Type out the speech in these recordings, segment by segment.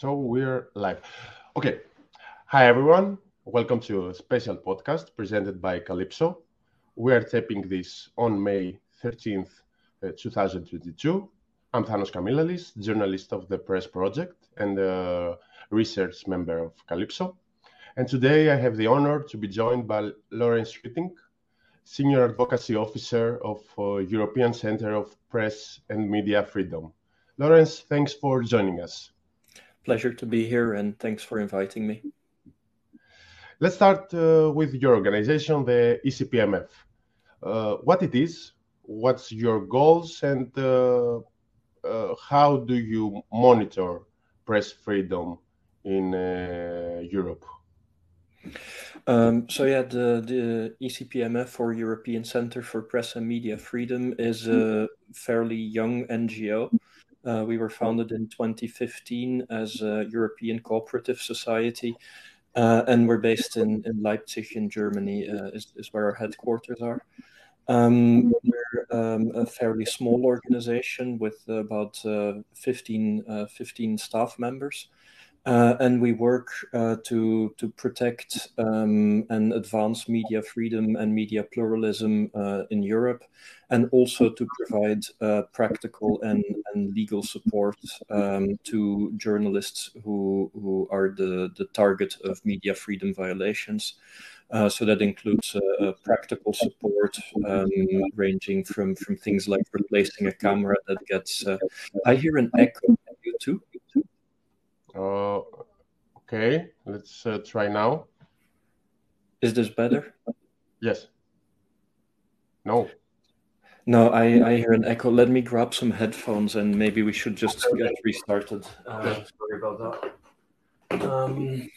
So we're live. Okay. Hi, everyone. Welcome to a special podcast presented by Calypso. We are taping this on May 13th, uh, 2022. I'm Thanos Kamilalis, journalist of the Press Project and a research member of Calypso. And today I have the honor to be joined by Laurens Hueting, Senior Advocacy Officer of uh, European Center of Press and Media Freedom. Lawrence, thanks for joining us. Pleasure to be here, and thanks for inviting me. Let's start uh, with your organization, the ECPMF. Uh, what it is, what's your goals, and uh, uh how do you monitor press freedom in uh, Europe? Um, so yeah, the the ECPMF or European Center for Press and Media Freedom is a fairly young NGO. Uh, we were founded in 2015 as a European Cooperative Society, uh, and we're based in, in Leipzig in Germany, uh, is, is where our headquarters are. Um, we're um, a fairly small organization with about uh, 15, uh, 15 staff members. Uh, and we work uh, to to protect um, and advance media freedom and media pluralism uh, in Europe, and also to provide uh, practical and, and legal support um, to journalists who who are the the target of media freedom violations. Uh, so that includes uh, practical support, um, ranging from from things like replacing a camera that gets. I hear an echo. You too. Uh, okay, let's uh, try now. Is this better? Yes. No. No, I, I hear an echo. Let me grab some headphones and maybe we should just get restarted. Uh, sorry about that. Um,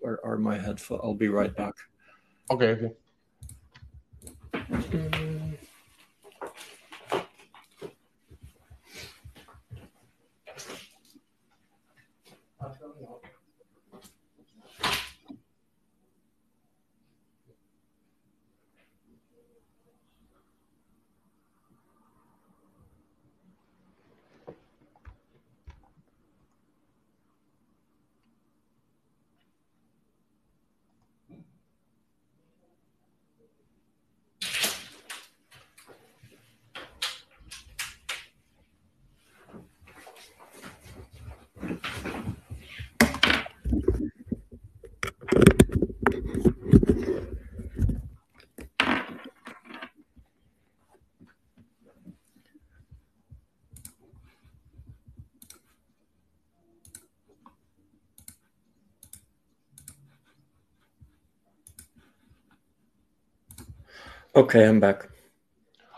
where are my headphones? I'll be right back. Okay, okay. Okay, I'm back.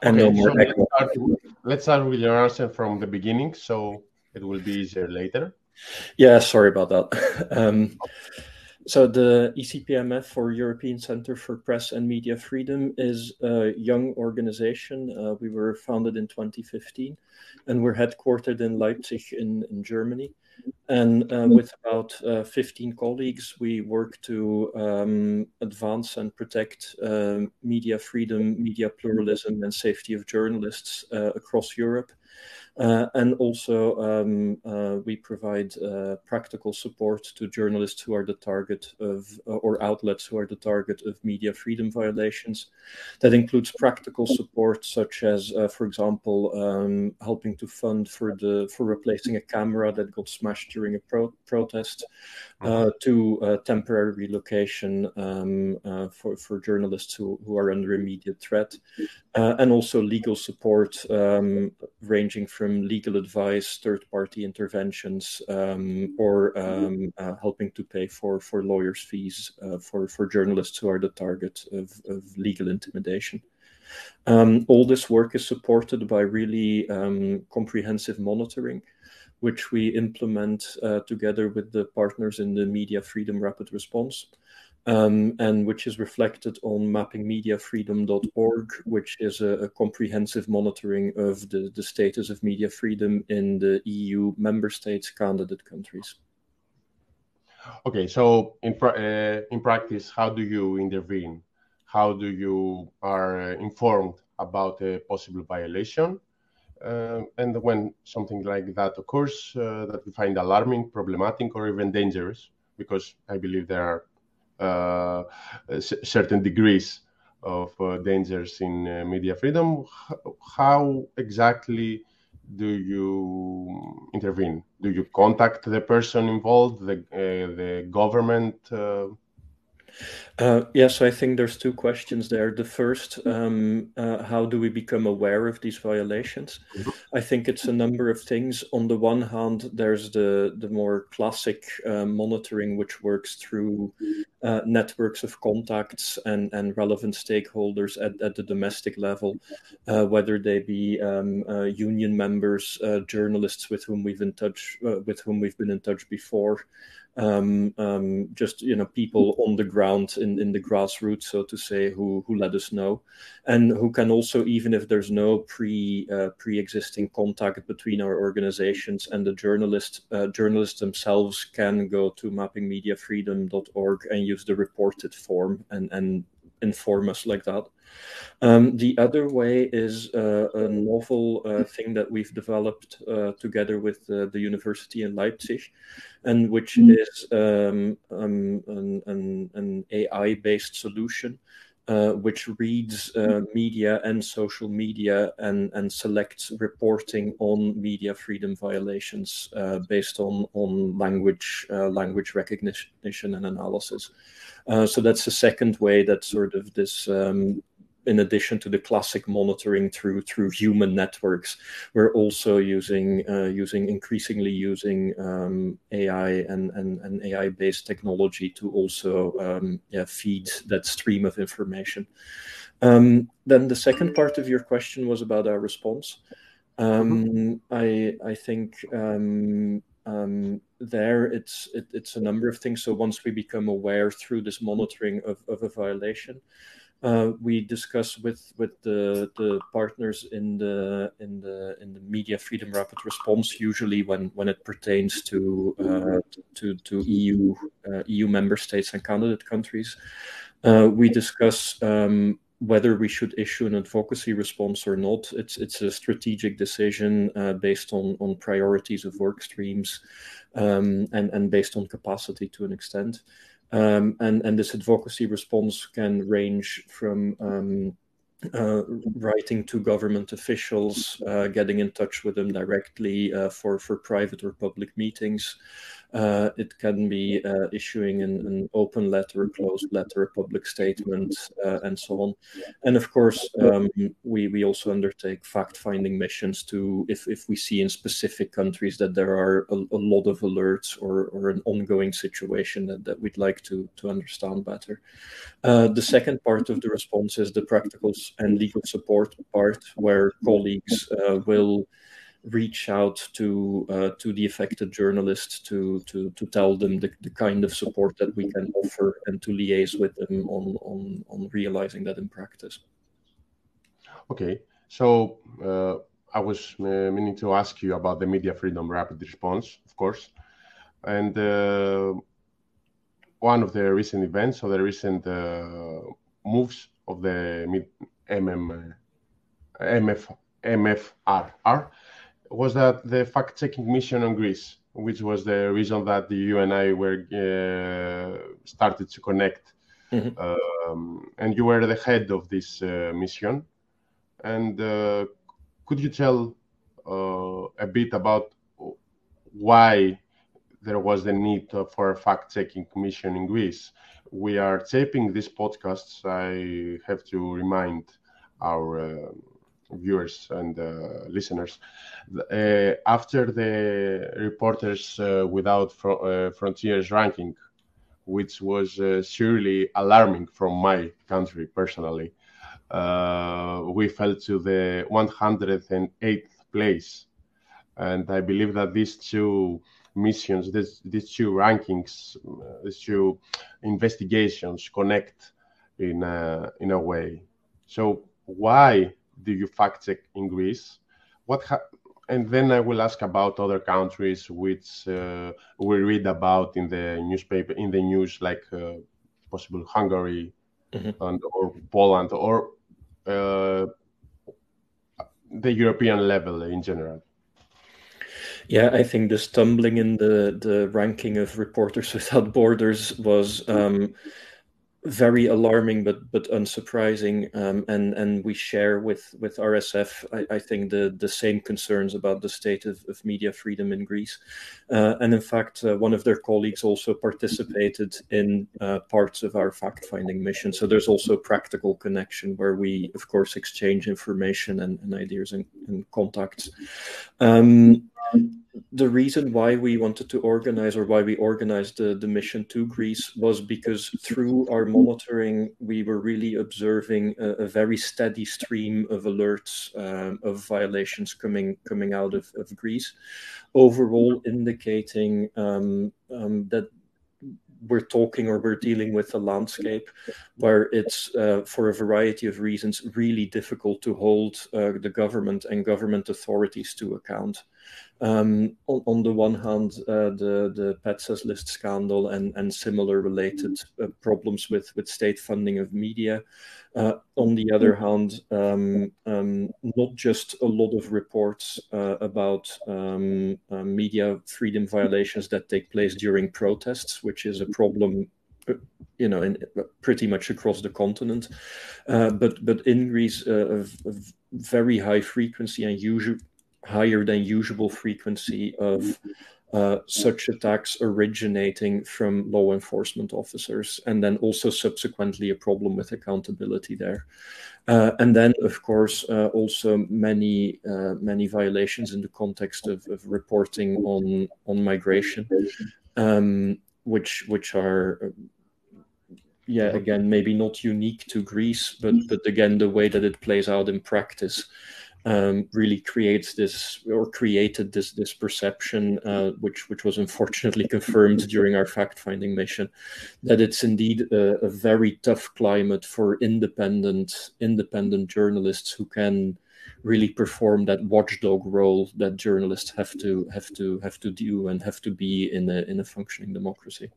And okay, no more so let's, start, let's start with your answer from the beginning, so it will be easier later. Yeah, sorry about that. Um, so the ECPMF for European Center for Press and Media Freedom is a young organization. Uh, we were founded in 2015, and we're headquartered in Leipzig in, in Germany. And uh, with about uh, 15 colleagues, we work to um, advance and protect uh, media freedom, media pluralism, and safety of journalists uh, across Europe. Uh, and also, um, uh, we provide uh, practical support to journalists who are the target of, or outlets who are the target of media freedom violations. That includes practical support, such as, uh, for example, um, helping to fund for the for replacing a camera that got smashed during a pro- protest, uh, to temporary relocation um, for for journalists who, who are under immediate threat, and also legal support um, ranging from from legal advice, third party interventions, um, or um, uh, helping to pay for, for lawyers' fees uh, for, for journalists who are the target of, of legal intimidation. Um, all this work is supported by really um, comprehensive monitoring, which we implement uh, together with the partners in the Media Freedom Rapid Response um, and which is reflected on mappingmediafreedom.org, which is a, a, comprehensive monitoring of the, the status of media freedom in the EU member states candidate countries. Okay, so in uh, in practice, how do you intervene? How do you are informed about a possible violation? Uh, and when something like that occurs uh, that we find alarming, problematic, or even dangerous, because I believe there are uh, certain degrees of uh, dangers in uh, media freedom, how exactly do you intervene? Do you contact the person involved, the, uh, the government? Uh, yes, I think there's two questions there. The first, um, uh, how do we become aware of these violations? Mm-hmm. I think it's a number of things. On the one hand, there's the the more classic uh, monitoring, which works through uh, networks of contacts and, and relevant stakeholders at, at the domestic level, uh, whether they be um, uh, union members, journalists with whom we've in touch with whom we've been in touch before um, um, just you know people on the ground in, in the grassroots, so to say, who who let us know, and who can also, even if there's no pre uh, pre existing contact between our organizations and the journalists, uh, journalists themselves can go to mappingmediafreedom.org and use the reported form and and inform us like that. Um, the other way is uh, a novel uh, thing that we've developed uh, together with the university in Leipzig, and which mm. is um, um, an, an, an AI-based solution uh, which reads uh, media and social media and, and selects reporting on media freedom violations uh, based on, on language language recognition and analysis. so that's the second way that sort of this um, in addition to the classic monitoring through through human networks, we're also using uh, using increasingly using um, AI and, and, and AI based technology to also um, yeah, feed that stream of information. Um, then the second part of your question was about our response. Um, mm-hmm. I I think um, um, there it's it, it's a number of things. So once we become aware through this monitoring of, of a violation, uh, we discuss with with the the partners in the in the in the media freedom rapid response usually when when it pertains to uh, to to EU uh, EU member states and candidate countries. Uh, we discuss um, whether we should issue an advocacy response or not. It's it's a strategic decision uh, based on on priorities of work streams um, and and based on capacity to an extent. Um, and, and this advocacy response can range from um, uh, writing to government officials, uh, getting in touch with them directly uh, for, for private or public meetings, uh, it can be uh, issuing an, an, open letter, a closed letter, a public statement, uh, and so on. And of course, um, we, we also undertake fact finding missions to, if, if we see in specific countries that there are a, a lot of alerts or, or an ongoing situation that, that we'd like to, to understand better. Uh, the second part of the response is the practical and legal support part, where colleagues uh, will reach out to uh, to the affected journalists to to to tell them the, the kind of support that we can offer and to liaise with them on on on realizing that in practice. Okay, so uh, I was uh, meaning to ask you about the media freedom rapid response, of course, and uh, one of the recent events or the recent uh, moves of the MM, MF, MFRR was that the fact-checking mission on Greece, which was the reason that the you and I were uh, started to connect. Mm-hmm. Um, and you were the head of this uh, mission. And uh, could you tell uh, a bit about why there was the need for a fact-checking mission in Greece? We are taping these podcasts. I have to remind our uh, viewers and uh, listeners. Uh, after the Reporters uh, Without Fro- Frontiers ranking, which was surely alarming from my country personally, we fell to the 108th place. And I believe that these two missions, this, these two rankings, these two investigations connect in a, in a way. So why do you fact check in Greece? What ha- and then I will ask about other countries which uh, we read about in the newspaper in the news, like uh, possible Hungary mm-hmm. and or Poland or uh, the European level in general? Yeah, I think the stumbling in the the ranking of Reporters Without Borders was um, very alarming but but unsurprising um, and and we share with with RSF I, I, think the the same concerns about the state of, of media freedom in Greece. Uh, and in fact uh, one of their colleagues also participated in uh, parts of our fact-finding mission. So there's also practical connection where we of course exchange information and, and ideas and, and contacts. Um, the reason why we wanted to organize or why we organized the, the mission to Greece was because through our monitoring, we were really observing a, a very steady stream of alerts um, of violations coming coming out of, of Greece, overall indicating um, um, that we're talking or we're dealing with a landscape where it's, uh, for a variety of reasons, really difficult to hold uh, the government and government authorities to account. Um, on, on, the one hand, uh, the the PETSAS list scandal and and similar related uh, problems with with state funding of media. Uh, on the other hand, um, um, not just a lot of reports uh, about um, uh, media freedom violations that take place during protests, which is a problem uh, you know, in, pretty much across the continent. Uh, but but in Greece, uh, very high frequency and usual higher than usual frequency of uh, such attacks originating from law enforcement officers, and then also subsequently a problem with accountability there. Uh, and then, of course, uh, also many uh, many violations in the context of, of reporting on on migration, um, which which are yeah again maybe not unique to Greece, but but again the way that it plays out in practice um, really creates this or created this this perception, uh, which which was unfortunately confirmed during our fact finding mission, that it's indeed a, a, very tough climate for independent independent journalists who can really perform that watchdog role that journalists have to have to have to do and have to be in a in a functioning democracy.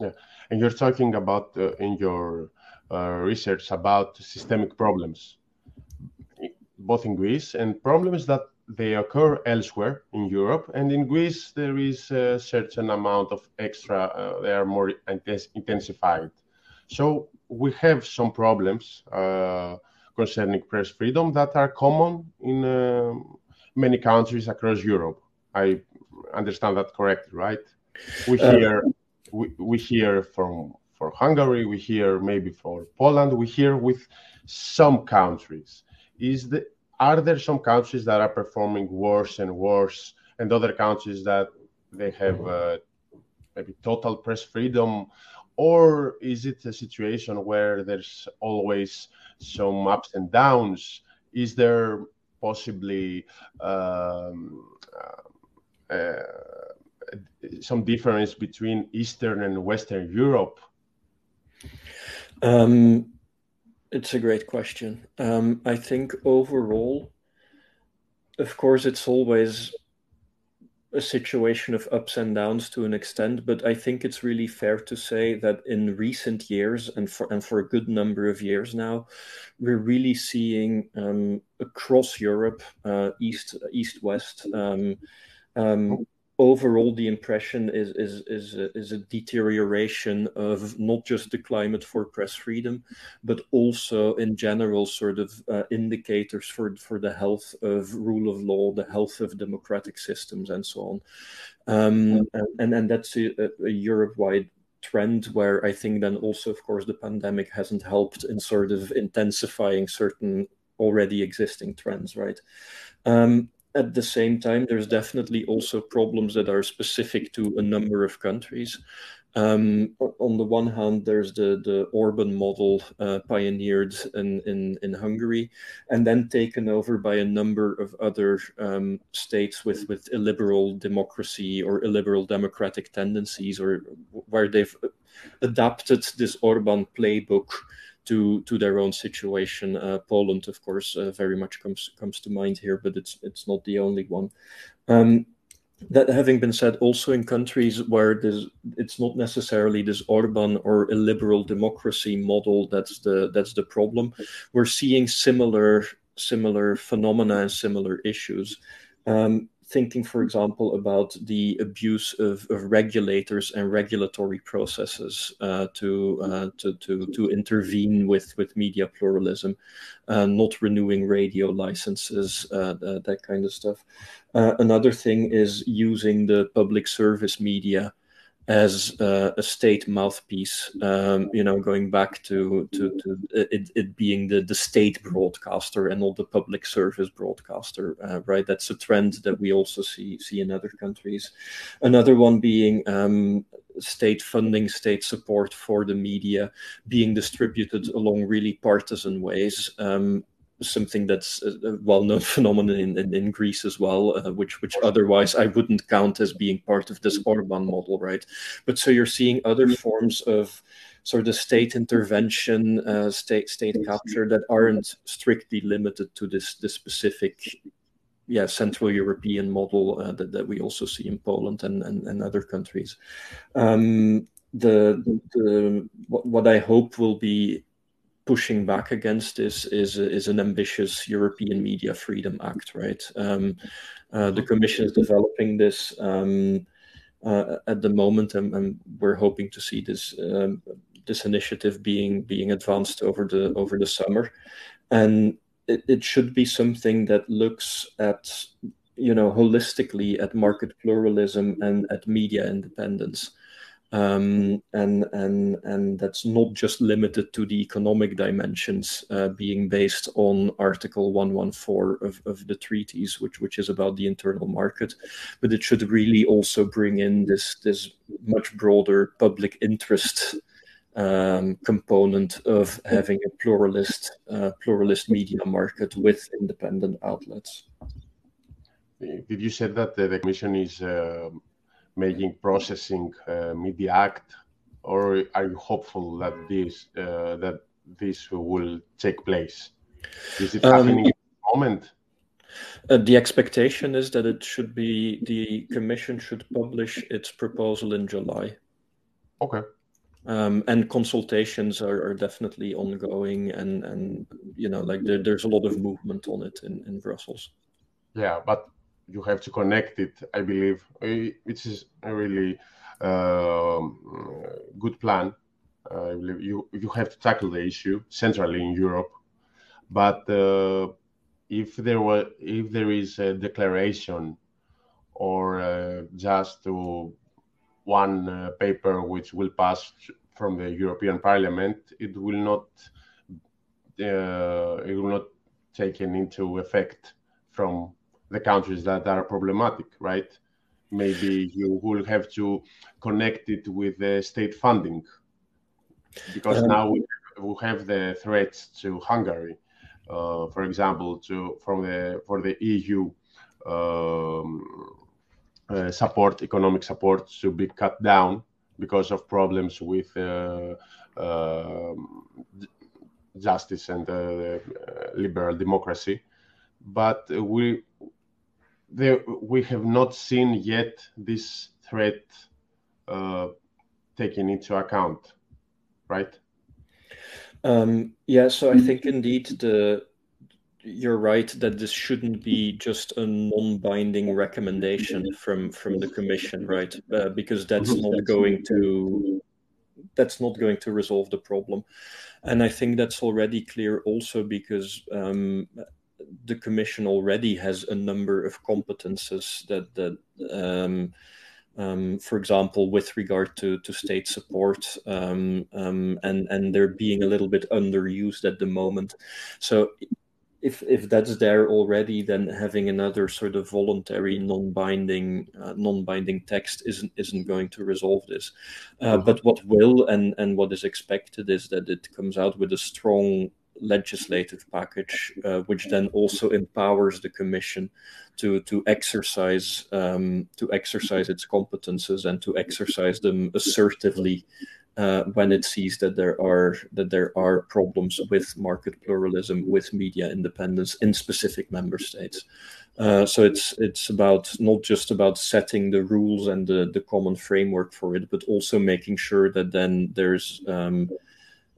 Yeah, and you're talking about uh, in your uh, research about systemic problems both in Greece, and problems that they occur elsewhere in Europe. And in Greece, there is a certain amount of extra, uh, they are more intense, intensified. So we have some problems uh, concerning press freedom that are common in uh, many countries across Europe. I understand that correctly, right? We uh, hear, we, we hear from for Hungary, we hear maybe for Poland, we hear with some countries is the are there some countries that are performing worse and worse and other countries that they have uh, maybe total press freedom? Or is it a situation where there's always some ups and downs? Is there possibly um, uh, uh, some difference between eastern and western europe? Um, it's a great question. Um, I think overall, of course, it's always a situation of ups and downs to an extent, but I think it's really fair to say that in recent years and for and for a good number of years now, we're really seeing um, across Europe, uh, east east west, um, um, overall the impression is is is a, is a deterioration of not just the climate for press freedom but also in general sort of uh, indicators for for the health of rule of law the health of democratic systems and so on. Um, and and that's a, a europe-wide trend where i think then also of course the pandemic hasn't helped in sort of intensifying certain already existing trends right? Um, at the same time, there's definitely also problems that are specific to a number of countries. Um, on the one hand, there's the, the Orban model uh, pioneered in, in, in Hungary and then taken over by a number of other um, states with, with illiberal democracy or illiberal democratic tendencies, or where they've adapted this Orban playbook to to their own situation. Uh, Poland, of course, uh, very much comes comes to mind here, but it's it's not the only one. Um, that having been said, also in countries where this, it's not necessarily this Orban or illiberal democracy model that's the that's the problem. We're seeing similar similar phenomena and similar issues. Um, thinking, for example, about the abuse of, of regulators and regulatory processes uh, to, uh, to, to, to intervene with, with media pluralism, uh, not renewing radio licenses, uh, that kind of stuff. Uh, another thing is using the public service media as uh, a state mouthpiece, um, you know, going back to to, to it, it, being the, the state broadcaster and not the public service broadcaster, uh, right? That's a trend that we also see see in other countries. Another one being um, state funding, state support for the media being distributed along really partisan ways. Um, something that's a well-known phenomenon in, in, in, Greece as well, uh, which which otherwise I wouldn't count as being part of this Orban model, right? But so you're seeing other forms of sort of state intervention, uh, state state capture that aren't strictly limited to this this specific, yeah, Central European model uh, that that we also see in Poland and and, and other countries. Um, the the what, what I hope will be pushing back against this is is an ambitious European Media Freedom Act, right? Um, uh, the Commission is developing this um, uh, at the moment, and, and, we're hoping to see this um, this initiative being being advanced over the over the summer, and it, it should be something that looks at you know holistically at market pluralism and at media independence um, and and and that's not just limited to the economic dimensions uh, being based on Article 114 of, of the treaties, which which is about the internal market, but it should really also bring in this this much broader public interest um, component of having a pluralist uh, pluralist media market with independent outlets. Did you say that the, Commission is uh, making processing uh, media act, or are you hopeful that this uh, that this will take place? Is it um, happening at the moment? Uh, the expectation is that it should be the commission should publish its proposal in July. Okay. Um, and consultations are, are, definitely ongoing, and and you know like there, there's a lot of movement on it in in Brussels. Yeah, but you have to connect it. I believe which is a really uh, good plan. I believe you you have to tackle the issue centrally in Europe, but uh, if there were if there is a declaration or uh, just one uh, paper which will pass from the European Parliament, it will not uh, it will not taken into effect from the countries that are problematic, right? Maybe you will have to connect it with the state funding because um, now we, have the threats to Hungary, uh, for example, to from the for the EU um, uh, support, economic support to be cut down because of problems with uh, um, justice and uh, liberal democracy. But we there, we have not seen yet this threat uh, taken into account, right? Um, yeah, so I think indeed the you're right that this shouldn't be just a non-binding recommendation from from the commission, right? Uh, because that's not going to that's not going to resolve the problem, and I think that's already clear also because um, the commission already has a number of competences that that um, um, for example, with regard to, to state support, um, um, and and they're being a little bit underused at the moment. So, if if that's there already, then having another sort of voluntary, non-binding, uh, non-binding text isn't isn't going to resolve this. Uh. But what will and and what is expected is that it comes out with a strong legislative package, uh, which then also empowers the Commission to to exercise um, to exercise its competences and to exercise them assertively uh, when it sees that there are that there are problems with market pluralism, with media independence in specific member states. Uh, so it's it's about not just about setting the rules and the, the common framework for it, but also making sure that then there's um,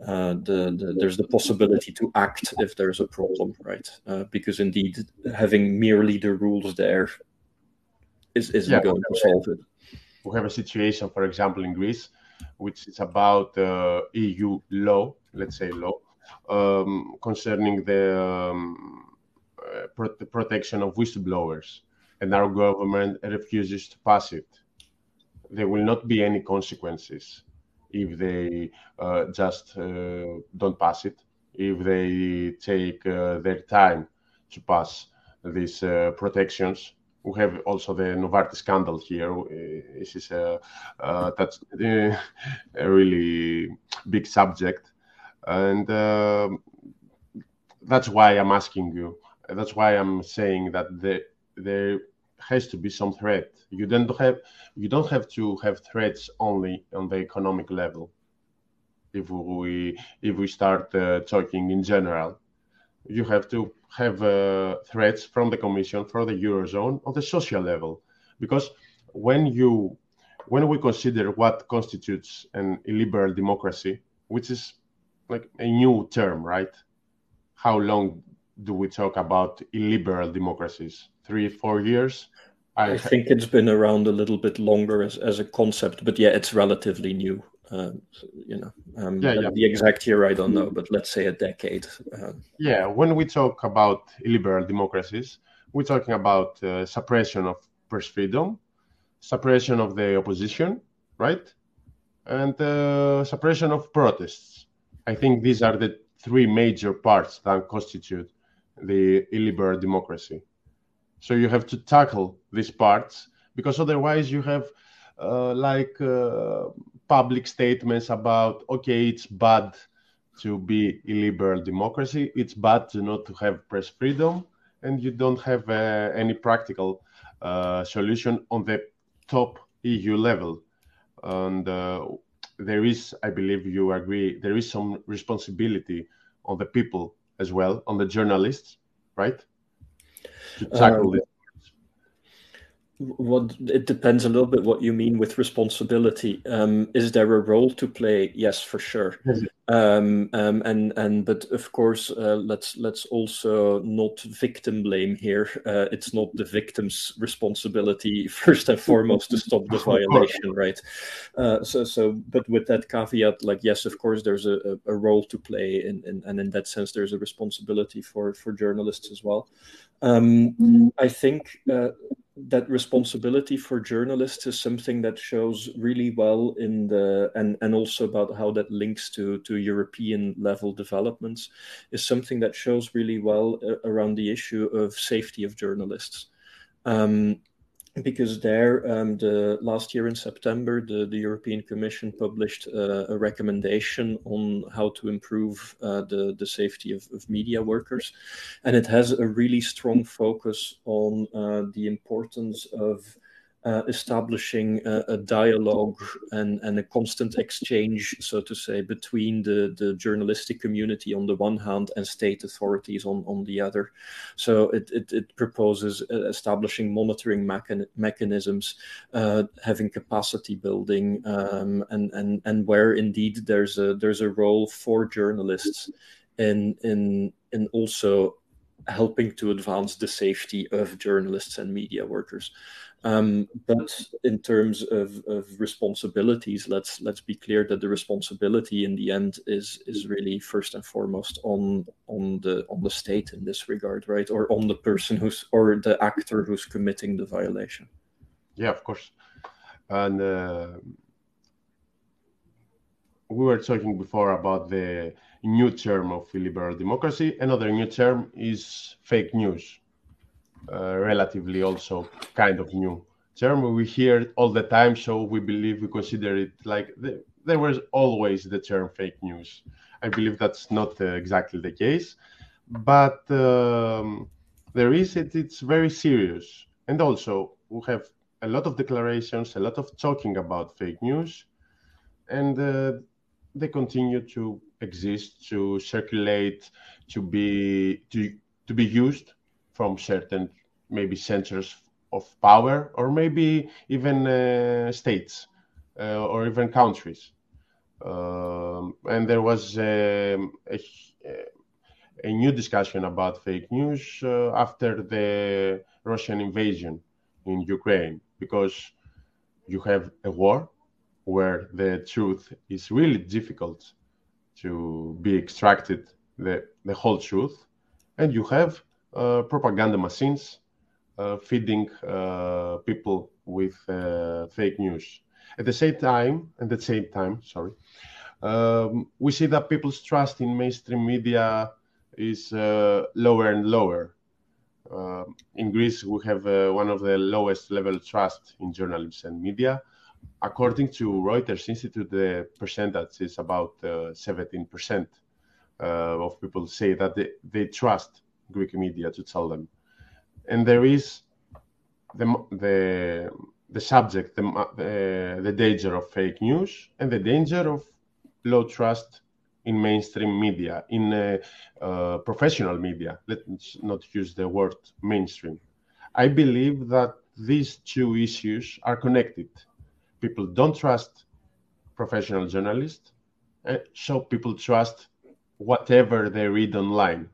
uh, the, the, there's the possibility to act if there's a problem, right? Uh, because indeed, having merely the rules there is, isn't yeah, going to solve it. We have a situation, for example, in Greece, which is about uh, EU law, let's say law, um, concerning the, um, uh, pro- the protection of whistleblowers, and our government refuses to pass it. There will not be any consequences if they uh, just uh, don't pass it, if they take uh, their time to pass these protections. We have also the Novartis scandal here. This is a, that's a really big subject, and that's why I'm asking you. That's why I'm saying that the, there has to be some threat. You don't have you don't have to have threats only on the economic level. If we if we start uh, talking in general, you have to have uh, threats from the Commission for the eurozone on the social level, because when you when we consider what constitutes an illiberal democracy, which is like a new term, right? How long do we talk about illiberal democracies? Three, four years? I, I think it's been around a little bit longer as, as a concept, but yeah, it's relatively new. Um, you know, um, yeah, yeah. the exact year I don't know, but let's say a decade. Um, yeah, when we talk about illiberal democracies, we're talking about uh, suppression of press freedom, suppression of the opposition, right, and uh, suppression of protests. I think these are the three major parts that constitute the illiberal democracy. So you have to tackle these parts because otherwise you have uh, like uh, public statements about okay, it's bad to be a liberal democracy, it's bad to not to have press freedom, and you don't have uh, any practical uh, solution on the top EU level. And uh, there is, I believe you agree, there is some responsibility on the people as well, on the journalists, right? Tackle um? What it depends a little bit what you mean with responsibility. Um, is there a role to play? Yes, for sure. Um, um, and and but of course, uh, let's let's also not victim blame here. Uh, it's not the victim's responsibility first and foremost to stop the violation, right? Uh, so so, but with that caveat, like yes, of course, there's a, a, role to play, in, in, and in that sense, there's a responsibility for for journalists as well. Um, mm-hmm. I think uh, that responsibility for journalists is something that shows really well in the and and also about how that links to to European level developments is something that shows really well uh, around the issue of safety of journalists. Um, because there, um, the last year in September, the, the European Commission published uh, a recommendation on how to improve uh, the, the safety of, of media workers. And it has a really strong focus on uh, the importance of uh, establishing a, a, dialogue and, and a constant exchange, so to say, between the, the journalistic community on the one hand and state authorities on, on the other. So it, it, it proposes uh, establishing monitoring mechan- mechanisms, uh, having capacity building, um, and, and, and where indeed there's a, there's a role for journalists in, in, in also helping to advance the safety of journalists and media workers. Um, but in terms of, of responsibilities, let's let's be clear that the responsibility in the end is is really first and foremost on on the on the state in this regard, right, or on the person who's or the actor who's committing the violation. Yeah, of course, and uh, we were talking before about the new term of liberal democracy. Another new term is fake news relatively also kind of new term. We hear it all the time, so we believe we consider it like the, there was always the term fake news. I believe that's not uh, exactly the case, but um, there is it. It's very serious, and also we have a lot of declarations, a lot of talking about fake news, and uh, they continue to exist, to circulate, to be to to be used from certain maybe centers of power or maybe even uh, states uh, or even countries. Um, and there was a, a, a, new discussion about fake news uh, after the Russian invasion in Ukraine because you have a war where the truth is really difficult to be extracted, the, the whole truth, and you have propaganda machines uh, feeding uh, people with uh, fake news. At the same time, at the same time, sorry, um, we see that people's trust in mainstream media is uh, lower and lower. Uh, in Greece, we have uh, one of the lowest level trust in journalism and media. According to Reuters Institute, the percentage is about 17% uh, uh, of people say that they, they trust Greek media to tell them. And there is the, the, the subject, the, uh, the danger of fake news and the danger of low trust in mainstream media, in uh, uh, professional media. Let's not use the word mainstream. I believe that these two issues are connected. People don't trust professional journalists, uh, so people trust whatever they read online.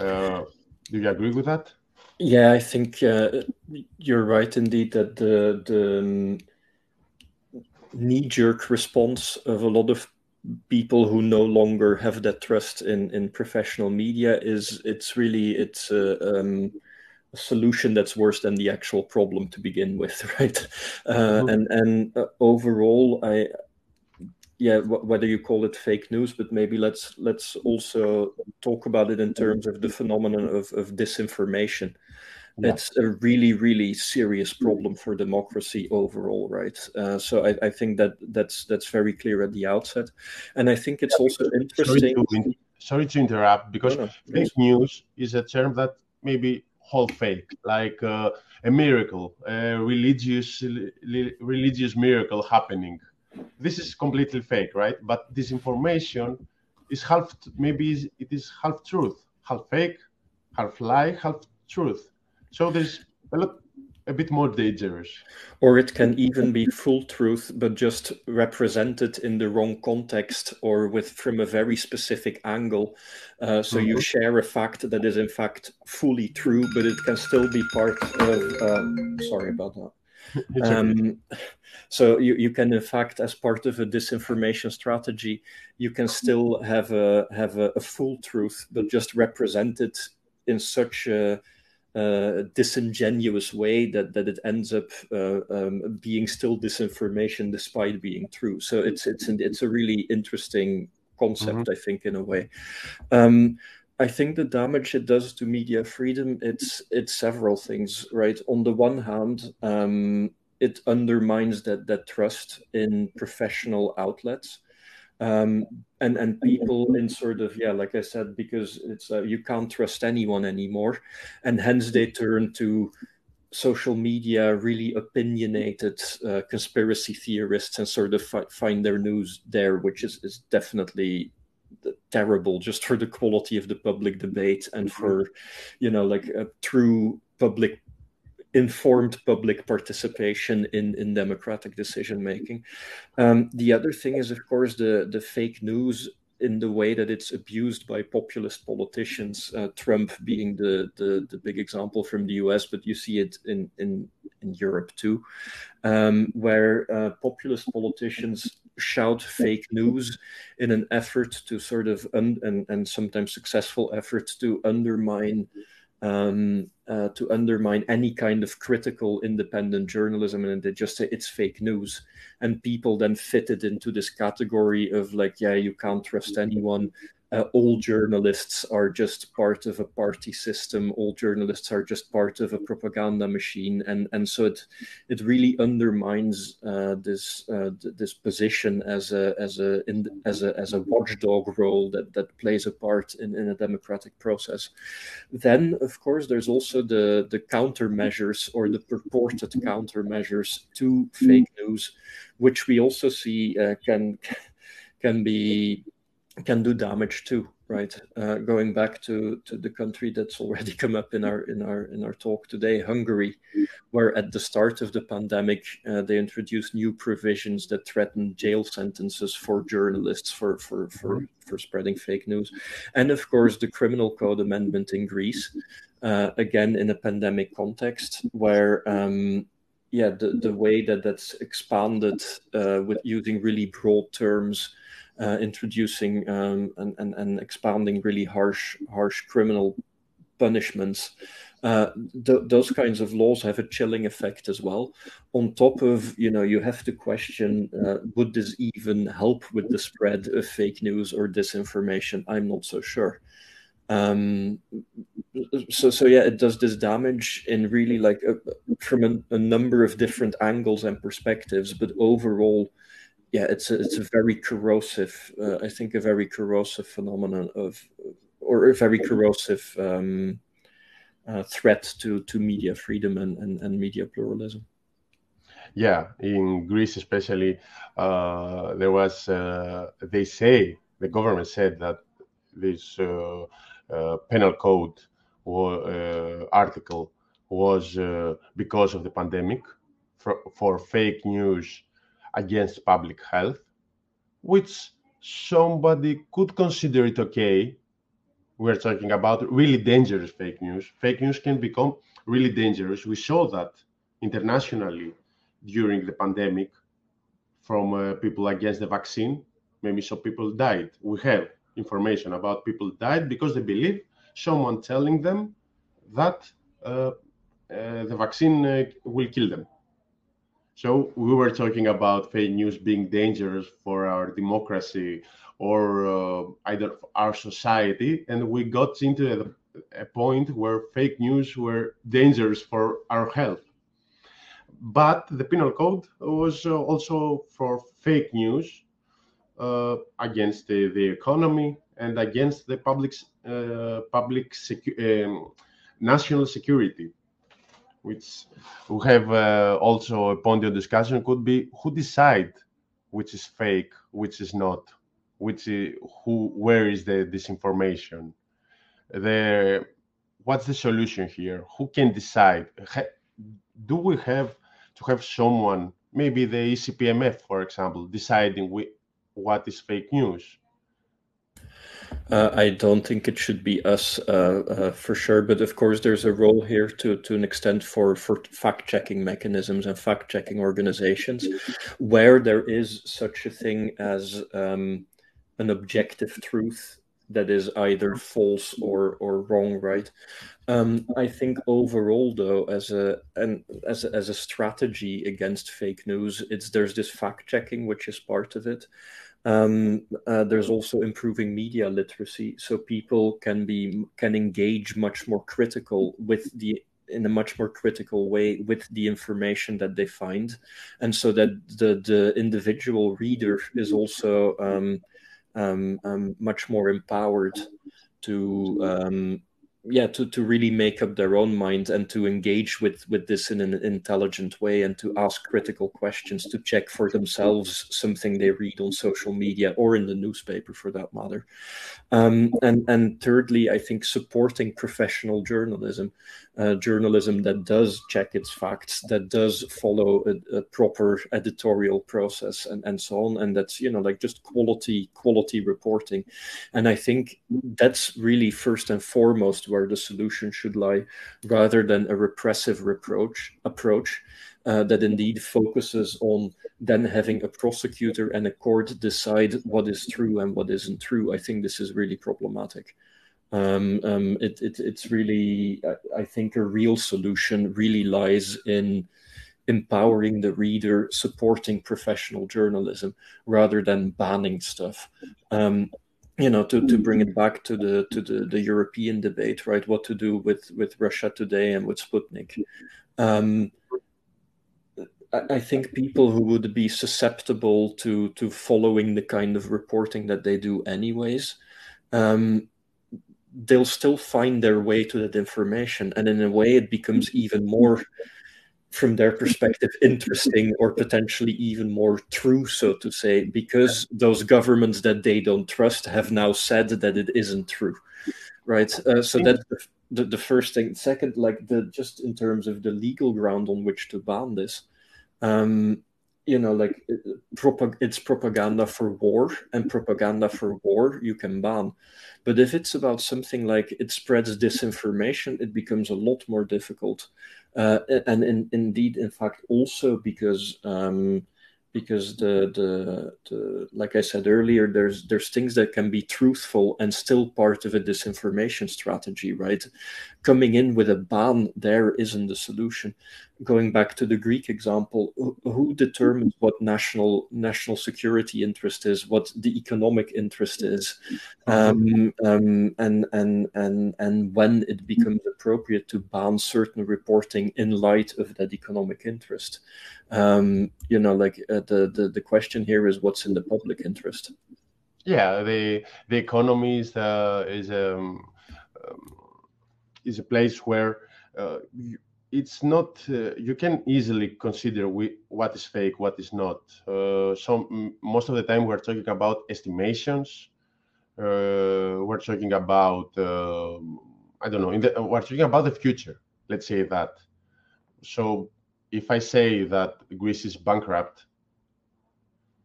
Uh, do you agree with that? Yeah, I think uh, you're right indeed that the the um, knee-jerk response of a lot of people who no longer have that trust in in professional media is it's really it's a, um, a solution that's worse than the actual problem to begin with right uh, mm-hmm. and and uh, overall i yeah whether you call it fake news but maybe let's let's also talk about it in terms of the phenomenon of, of disinformation. Yeah. it's a really really serious problem for democracy overall right? Uh, so I, I, think that that's that's very clear at the outset. And i think it's also interesting sorry to, sorry to interrupt because no, no, fake news is a term that maybe whole fake like uh, a miracle a religious religious miracle happening this is completely fake right but this information is half maybe it is half truth half fake half lie half truth so there's a lot a bit more dangerous. Or it can even be full truth, but just represented in the wrong context or with from a very specific angle. Uh, so mm-hmm. you share a fact that is in fact fully true, but it can still be part of. Uh, sorry about that. Um, so you, you can in fact as part of a disinformation strategy you can still have a have a, a full truth but just represent it in such a uh, disingenuous way that that it ends up uh, um, being still disinformation despite being true. So it's it's it's a really interesting concept, mm-hmm. I think, in a way. Um, I think the damage it does to media freedom it's it's several things, right? On the one hand, um, it undermines that that trust in professional outlets um, and and people in sort of yeah like i said because it's uh, you can't trust anyone anymore and hence they turn to social media really opinionated uh, conspiracy theorists and sort of fi- find their news there which is, is definitely terrible just for the quality of the public debate and mm-hmm. for you know like a true public informed public participation in, in democratic decision making. Um, the other thing is, of course, the, the fake news in the way that it's abused by populist politicians, uh, Trump being the, the, the big example from the US, but you see it in, in, in Europe too, um, where uh, populist politicians shout fake news in an effort to sort of, un- and, and sometimes successful efforts to undermine um, uh, to undermine any kind of critical independent journalism. And they just say it's fake news. And people then fit it into this category of like yeah you can't trust anyone uh, all journalists are just part of a party system. All journalists are just part of a propaganda machine, and and so it it really undermines uh, this uh, this position as a as a in, as a as a watchdog role that that plays a part in, in a democratic process. Then, of course, there's also the the countermeasures or the purported countermeasures to fake news, which we also see uh, can can be can do damage too. right? Uh, going back to, to the country that's already come up in our in our in our talk today, Hungary, where at the start of the pandemic uh, they introduced new provisions that threaten jail sentences for journalists for for for for spreading fake news, and of course the criminal code amendment in Greece, uh, again in a pandemic context where. Um, yeah, the, the way that that's expanded uh, with using really broad terms uh, introducing um, and, and, and expanding really harsh harsh criminal punishments. Uh, th- those kinds of laws have a chilling effect as well. On top of, you know, you have to question uh, would this even help with the spread of fake news or disinformation? I'm not so sure. Um, so, so yeah, it does this damage in really like a, from a, a number of different angles and perspectives, but overall, yeah, it's a, it's a very corrosive. Uh, I think a very corrosive phenomenon of, or a very corrosive um, uh, threat to to media freedom and, and, and media pluralism. Yeah, in Greece especially, uh, there was. Uh, they say the government said that this uh, uh, penal code or, article was because of the pandemic for, for fake news against public health, which somebody could consider it okay. We're talking about really dangerous fake news. Fake news can become really dangerous. We saw that internationally during the pandemic from uh, people against the vaccine. Maybe some people died. We have information about people died because they believe someone telling them that uh, uh, the vaccine uh, will kill them. So we were talking about fake news being dangerous for our democracy or uh, either our society, and we got into a, a, point where fake news were dangerous for our health. But the penal code was uh, also for fake news uh, against the, the economy and against the public uh, public secu- um, national security which we have uh, also a point of discussion could be who decide which is fake, which is not, which is, who where is the disinformation. The what's the solution here? Who can decide? do we have to have someone, maybe the ECPMF, for example, deciding we, what is fake news? Uh, I don't think it should be us uh, uh, for sure, but of course there's a role here to to an extent for for fact checking mechanisms and fact checking organizations, where there is such a thing as um, an objective truth that is either false or or wrong, right? Um, I think overall, though, as a and as a, as a strategy against fake news, it's there's this fact checking which is part of it. Um, uh, there's also improving media literacy, so people can be can engage much more critical with the in a much more critical way with the information that they find, and so that the the individual reader is also um, um, um much more empowered to um, yeah to, to really make up their own mind and to engage with with this in an intelligent way and to ask critical questions to check for themselves something they read on social media or in the newspaper for that matter. Um, and and thirdly i think supporting professional journalism uh, journalism that does check its facts that does follow a, a proper editorial process and and so on. And that's you know like just quality quality reporting. And i think that's really first and foremost where the solution should lie, rather than a repressive reproach approach uh, that indeed focuses on then having a prosecutor and a court decide what is true and what isn't true. I think this is really problematic. Um, um, it, it, it's really, I think, a real solution really lies in empowering the reader, supporting professional journalism rather than banning stuff. Um, you know to, to bring it back to the to the, the European debate, right? What to do with with Russia today and with Sputnik. Um, I think people who would be susceptible to to following the kind of reporting that they do, anyways, um, they'll still find their way to that information, and in a way, it becomes even more from their perspective interesting or potentially even more true so to say because those governments that they don't trust have now said that it isn't true right? Uh, so that's the, the, the, first thing. Second like the just in terms of the legal ground on which to ban this um, you know like it's propaganda for war and propaganda for war you can ban but if it's about something like it spreads disinformation it becomes a lot more difficult uh, and in, indeed in fact also because um, because the, the the like I said earlier, there's there's things that can be truthful and still part of a disinformation strategy, right? Coming in with a ban there isn't the solution. Going back to the Greek example, who determines what national national security interest is, what the economic interest is, um, um, and and and and when it becomes appropriate to ban certain reporting in light of that economic interest? Um, you know, like uh, the, the the question here is what's in the public interest. Yeah, the the economy is uh, is um, um, is a place where uh, you, it's not uh, you can easily consider we, what is fake, what is not. Uh, most of the time we're talking about estimations. Uh, we're talking about um, I don't know. The, we're talking about the future. Let's say that. So if I say that Greece is bankrupt,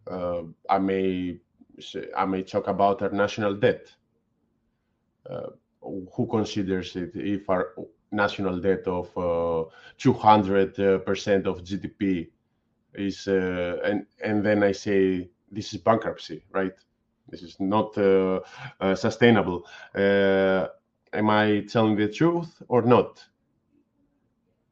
uh, I may I may talk about our national debt. Uh, who considers it if our national debt of uh, 200 uh, percent of GDP is uh, and and then I say this is bankruptcy, right? This is not uh, sustainable. am I telling the truth or not?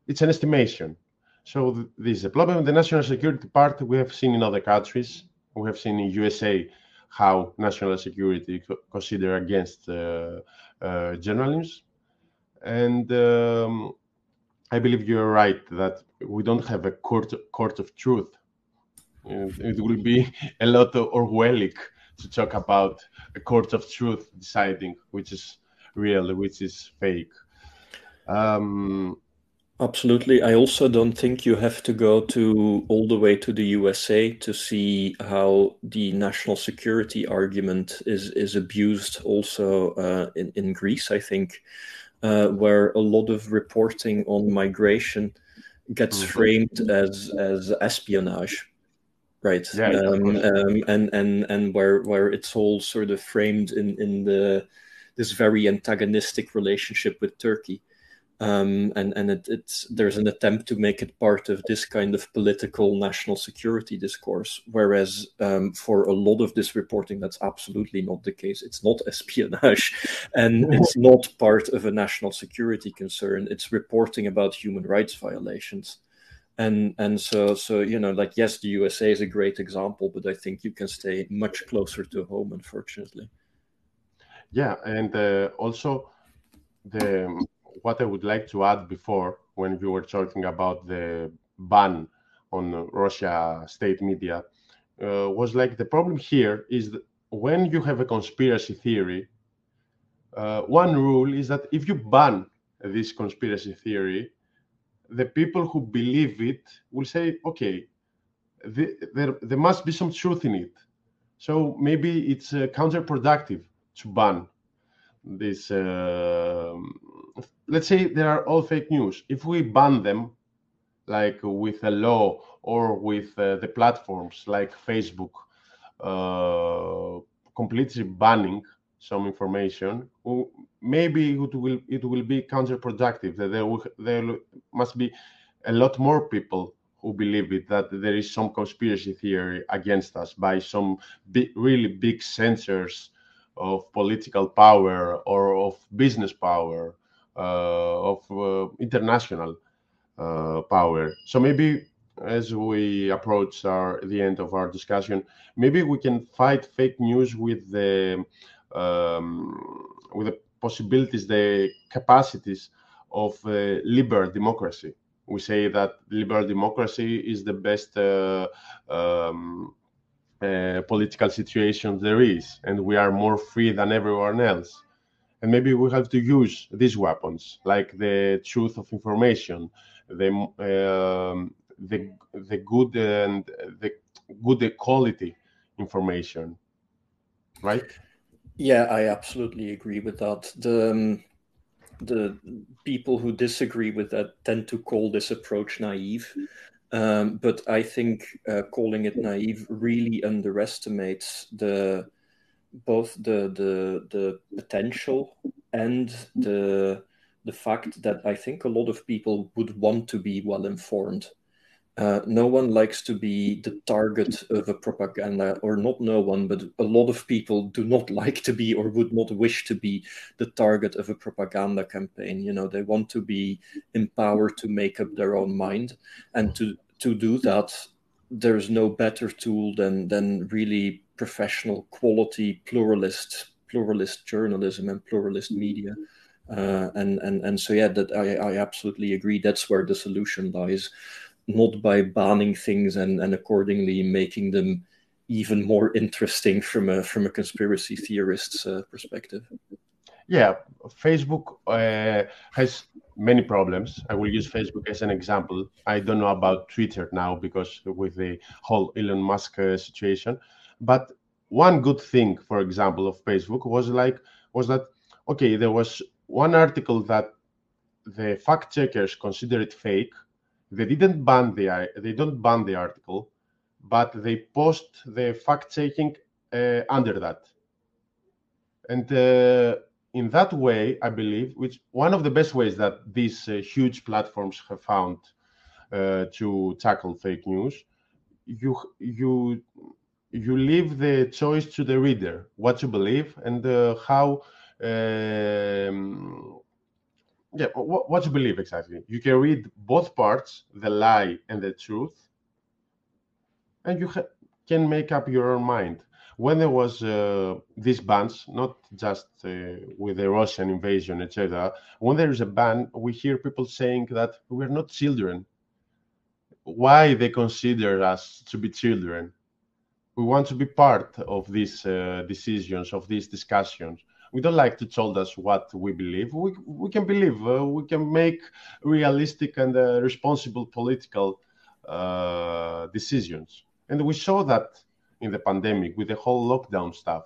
It's an estimation so this is a problem. The national security part we have seen in other countries. We have seen in USA how national security co- consider against uh, uh, journalism, and um, I believe you're right that we don't have a court court of truth. It will be a lot Orwellic to talk about a court of truth deciding which is real, which is fake. Um, Absolutely. I also don't think you have to go to all the way to the USA to see how the national security argument is is abused also uh, in in Greece. I think uh, where a lot of reporting on migration gets mm-hmm. framed as as espionage, right? Yeah, um, um, and and and where where it's all sort of framed in in the this very antagonistic relationship with Turkey um, and and it, it's there's an attempt to make it part of this kind of political national security discourse. Whereas um, for a lot of this reporting, that's absolutely not the case. It's not espionage, and it's not part of a national security concern. It's reporting about human rights violations. And and so so you know like yes the USA is a great example but I think you can stay much closer to home unfortunately. Yeah, and uh, also the what I would like to add before, when we were talking about the ban on Russia state media, uh, was like the problem here is that when you have a conspiracy theory, uh, one rule is that if you ban this conspiracy theory, the people who believe it will say, okay, the, there, there must be some truth in it. So maybe it's uh, counterproductive to ban this uh, let's say they are all fake news. If we ban them, like with a law or with uh, the platforms like Facebook, uh, completely banning some information, maybe it will it will be counterproductive. That there will, there must be a lot more people who believe it that there is some conspiracy theory against us by some big, really big censors of political power or of business power of uh, international uh, power. So maybe as we approach our, the end of our discussion, maybe we can fight fake news with the um, with the possibilities, the capacities of uh, liberal democracy. We say that liberal democracy is the best uh, um, uh, political situation there is, and we are more free than everyone else and maybe we have to use these weapons, like the truth of information, the um, the the good and the good quality information, right? Yeah, I absolutely agree with that. The um, the people who disagree with that tend to call this approach naive. Um, but I think uh, calling it naive really underestimates the both the the the potential and the the fact that I think a lot of people would want to be well informed. Uh, no one likes to be the target of a propaganda, or not no one, but a lot of people do not like to be or would not wish to be the target of a propaganda campaign. You know, they want to be empowered to make up their own mind, and to to do that, there's no better tool than than really professional, quality, pluralist pluralist journalism and pluralist media. Uh, and and and so yeah, that I, I absolutely agree. That's where the solution lies not by banning things and, and accordingly making them even more interesting from a from a conspiracy theorist's uh, perspective. Yeah, Facebook uh, has many problems. I will use Facebook as an example. I don't know about Twitter now because with the whole Elon Musk uh, situation, but one good thing, for example, of Facebook was like was that okay, there was one article that the fact checkers considered fake they didn't ban the they don't ban the article, but they post the fact checking uh, under that. And uh, in that way, I believe, which one of the best ways that these uh, huge platforms have found uh, to tackle fake news, you you you leave the choice to the reader what to believe and uh, how um, yeah what, what you believe exactly. You can read both parts the lie and the truth and you ha- can make up your own mind. When there was uh, these bans not just uh, with the russian invasion etc when there is a ban we hear people saying that we're not children. Why they consider us to be children we want to be part of these uh, decisions of these discussions we don't like to tell us what we believe. We, we can believe, uh, we can make realistic and uh, responsible political uh, decisions. And we saw that in the pandemic with the whole lockdown stuff.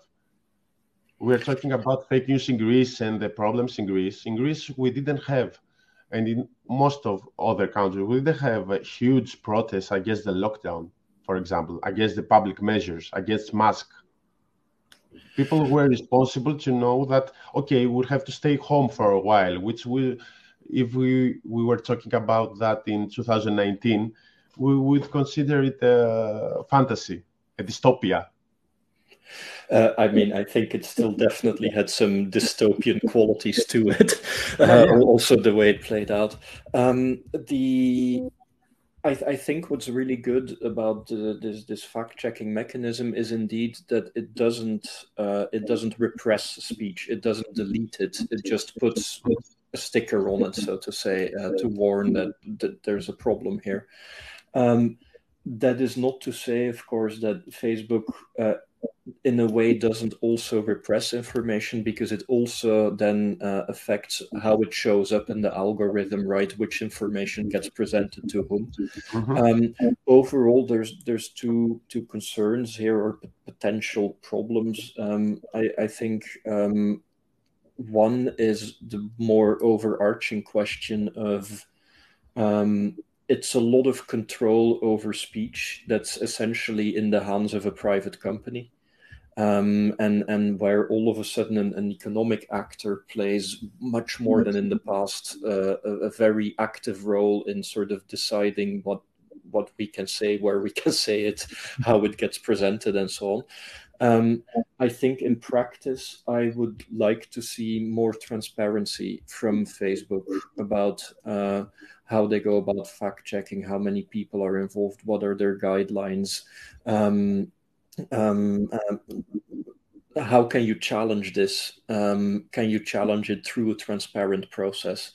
We're talking about fake news in Greece and the problems in Greece. In Greece, we didn't have, and in most of other countries, we didn't have a huge protests against the lockdown, for example, against the public measures, against masks people were responsible to know that okay we'll have to stay home for a while which will if we we were talking about that in 2019 we would consider it a fantasy a dystopia uh, I mean, I think it still definitely had some dystopian qualities to it. Uh, also, the way it played out. Um, the I, th- I, think what's really good about the, this this fact checking mechanism is indeed that it doesn't uh, it doesn't repress speech. It doesn't delete it. It just puts a sticker on it, so to say, uh, to warn that, that there's a problem here. Um, that is not to say, of course, that Facebook uh, in a way doesn't also repress information because it also then uh, affects how it shows up in the algorithm right which information gets presented to whom mm-hmm. um, overall there's there's two two concerns here or p- potential problems um, I, I think um, one is the more overarching question of um, it's a lot of control over speech that's essentially in the hands of a private company um, and and where all of a sudden an, an, economic actor plays much more than in the past uh, a, a, very active role in sort of deciding what what we can say, where we can say it, how it gets presented, and so on. Um, I think in practice, I would like to see more transparency from Facebook about uh, how they go about fact checking, how many people are involved, what are their guidelines. Um, um, um, how can you challenge this? Um, can you challenge it through a transparent process?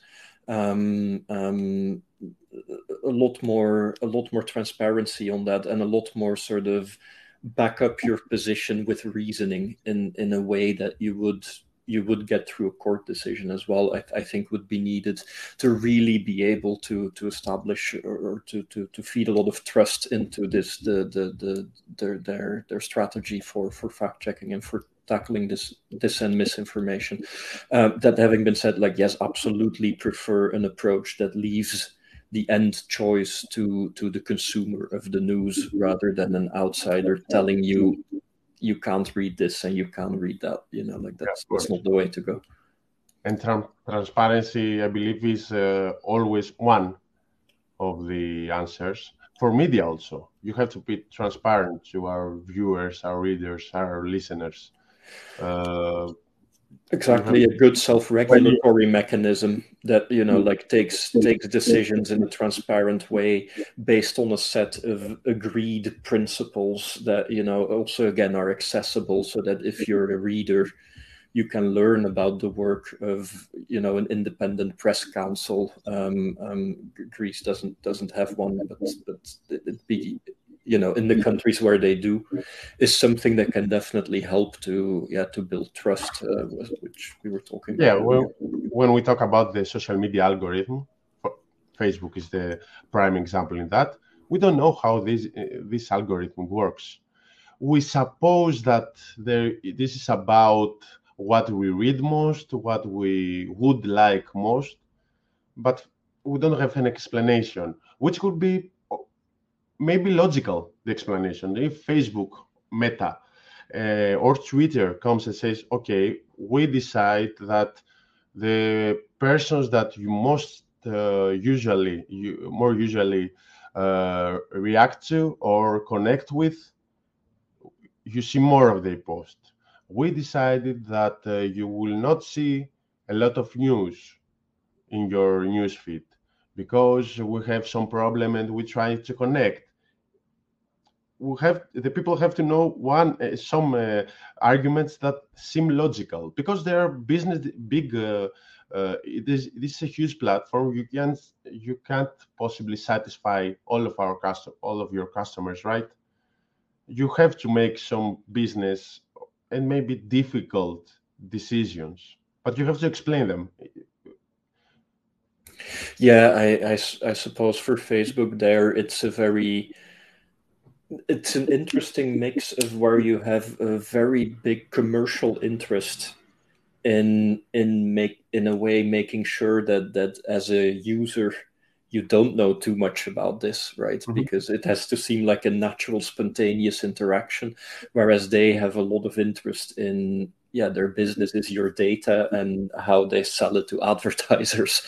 Um, a lot more, a lot more transparency on that, and a lot more sort of back up your position with reasoning in in a way that you would you would get through a court decision as well. I, I think would be needed to really be able to to establish or, to, to to feed a lot of trust into this the the, the their their their strategy for for fact checking and for tackling this this and misinformation. Uh, that having been said, like yes, absolutely prefer an approach that leaves the end choice to to the consumer of the news rather than an outsider telling you you can't read this and you can't read that. You know, like that's yeah, that's not the way to go. And tra- transparency, I believe, is uh, always one of the answers for media. Also, you have to be transparent to our viewers, our readers, our listeners. Uh, exactly a good self-regulatory mechanism that you know like takes takes decisions in a transparent way based on a set of agreed principles that you know also again are accessible so that if you're a reader you can learn about the work of you know an independent press council um, um, greece doesn't doesn't have one but but it be you know in the countries where they do is something that can definitely help to yeah to build trust uh, which we were talking yeah about well, when we talk about the social media algorithm facebook is the prime example in that. We don't know how this uh, this algorithm works. We suppose that there this is about what we read most what we would like most but we don't have an explanation which could be maybe logical the explanation. If Facebook, Meta, uh, or Twitter comes and says, "Okay, we decide that the persons that you most uh, usually, you more usually uh, react to or connect with, you see more of their post." We decided that uh, you will not see a lot of news in your news feed because we have some problem and we try to connect we have the people have to know one uh, some uh, arguments that seem logical. Because they are business big uh, uh, it is this is a huge platform. You can't you can't possibly satisfy all of our custom all of your customers right? You have to make some business and maybe difficult decisions but you have to explain them. Yeah i i, I suppose for facebook there it's a very it's an interesting mix of where you have a very big commercial interest in in make in a way making sure that that as a user you don't know too much about this right mm-hmm. because it has to seem like a natural spontaneous interaction whereas they have a lot of interest in yeah their business is your data and how they sell it to advertisers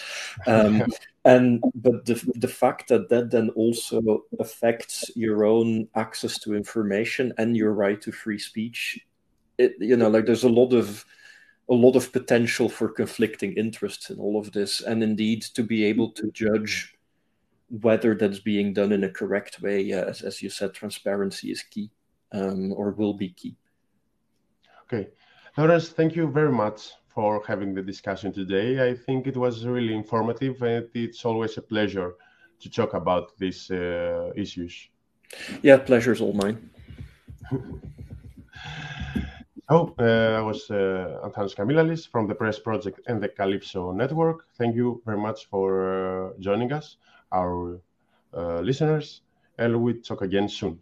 um, and but the, the fact that that then also affects your own access to information and your right to free speech it you know like there's a lot of a lot of potential for conflicting interests in all of this. And indeed to be able to judge whether that's being done in a correct way yeah, as, as you said transparency is key um, or will be key. Okay. Laurens, thank you very much for having the discussion today. I think it was really informative, and it's always a pleasure to talk about these uh, issues. Yeah, pleasure's all mine. so, uh, I was uh, Antanas Kamilalis from the Press Project and the Calypso Network. Thank you very much for uh, joining us, our uh, listeners, and we'll talk again soon.